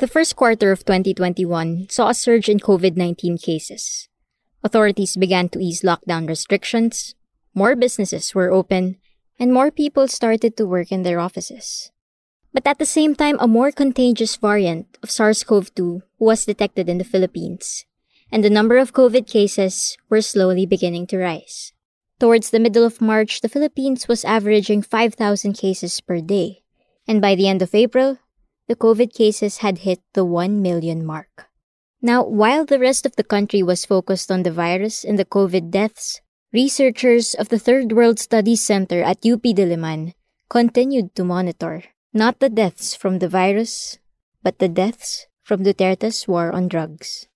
The first quarter of 2021 saw a surge in COVID 19 cases. Authorities began to ease lockdown restrictions, more businesses were open, and more people started to work in their offices. But at the same time, a more contagious variant of SARS CoV 2 was detected in the Philippines, and the number of COVID cases were slowly beginning to rise. Towards the middle of March, the Philippines was averaging 5,000 cases per day, and by the end of April, the COVID cases had hit the 1 million mark. Now, while the rest of the country was focused on the virus and the COVID deaths, researchers of the Third World Studies Center at UP Diliman continued to monitor not the deaths from the virus, but the deaths from Duterte's war on drugs.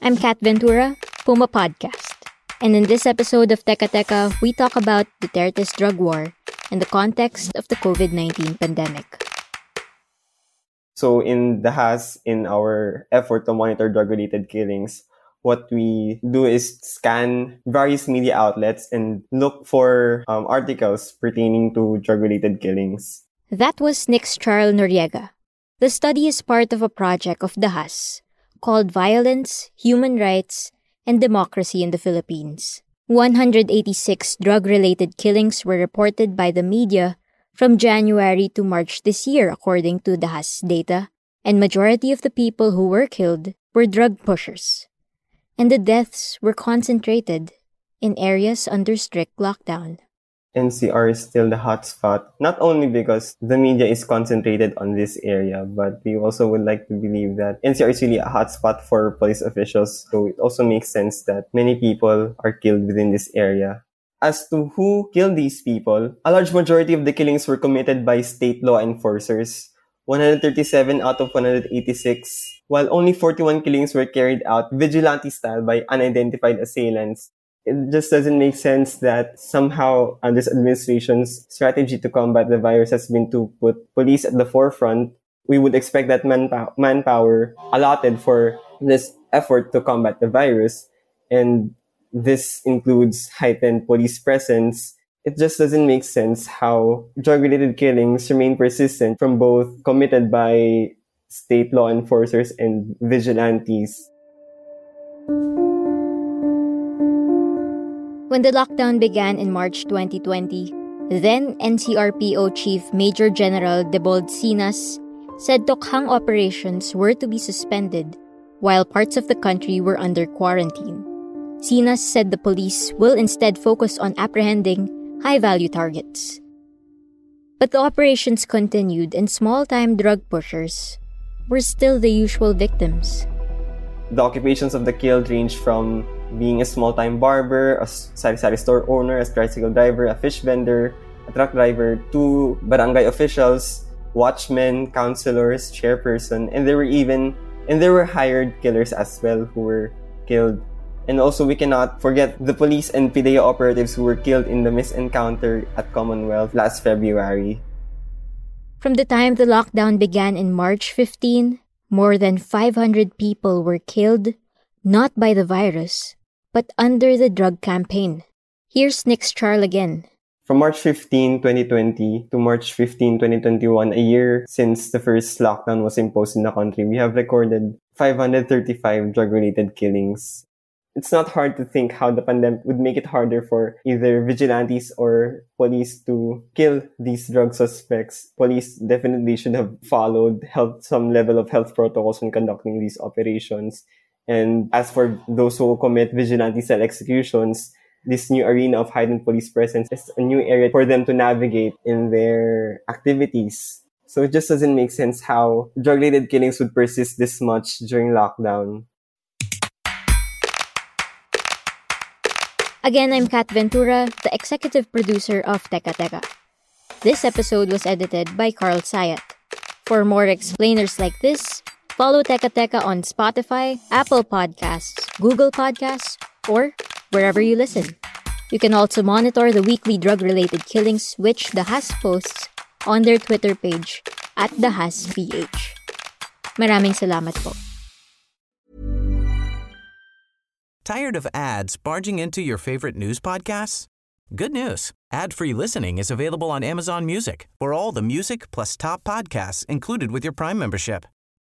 I'm Kat Ventura, Puma Podcast. And in this episode of Teka Teka, we talk about Duterte's drug war in the context of the COVID 19 pandemic. So, in Dahas, in our effort to monitor drug related killings, what we do is scan various media outlets and look for um, articles pertaining to drug related killings. That was Nick's Charles Noriega. The study is part of a project of Dahas called Violence, Human Rights, and Democracy in the Philippines. 186 drug-related killings were reported by the media from January to March this year according to Dahas data, and majority of the people who were killed were drug pushers. And the deaths were concentrated in areas under strict lockdown. NCR is still the hotspot, not only because the media is concentrated on this area, but we also would like to believe that NCR is really a hotspot for police officials. So it also makes sense that many people are killed within this area. As to who killed these people, a large majority of the killings were committed by state law enforcers. 137 out of 186, while only 41 killings were carried out vigilante style by unidentified assailants it just doesn't make sense that somehow uh, this administration's strategy to combat the virus has been to put police at the forefront. We would expect that manpow- manpower allotted for this effort to combat the virus, and this includes heightened police presence. It just doesn't make sense how drug-related killings remain persistent from both committed by state law enforcers and vigilantes. When the lockdown began in March 2020, then NCRPO Chief Major General Debold Sinas said Tokhang operations were to be suspended while parts of the country were under quarantine. Sinas said the police will instead focus on apprehending high value targets. But the operations continued and small time drug pushers were still the usual victims. The occupations of the killed range from being a small-time barber, a sari-sari store owner, a tricycle driver, a fish vendor, a truck driver, two barangay officials, watchmen, counselors, chairperson, and there were even and there were hired killers as well who were killed. And also we cannot forget the police and PDEA operatives who were killed in the misencounter at Commonwealth last February. From the time the lockdown began in March 15, more than 500 people were killed, not by the virus, but under the drug campaign. Here's Nix Charles again. From March 15, 2020 to March 15, 2021, a year since the first lockdown was imposed in the country, we have recorded 535 drug-related killings. It's not hard to think how the pandemic would make it harder for either vigilantes or police to kill these drug suspects. Police definitely should have followed health, some level of health protocols when conducting these operations. And as for those who commit vigilante cell executions, this new arena of heightened police presence is a new area for them to navigate in their activities. So it just doesn't make sense how drug-related killings would persist this much during lockdown. Again, I'm Kat Ventura, the executive producer of Teka Teka. This episode was edited by Carl Sayat. For more explainers like this, follow Teka Teka on Spotify, Apple Podcasts, Google Podcasts, or wherever you listen. You can also monitor the weekly drug-related killings which Dahas posts on their Twitter page at Dahas PH. Maraming salamat po. Tired of ads barging into your favorite news podcasts? Good news. Ad-free listening is available on Amazon Music for all the music plus top podcasts included with your Prime membership.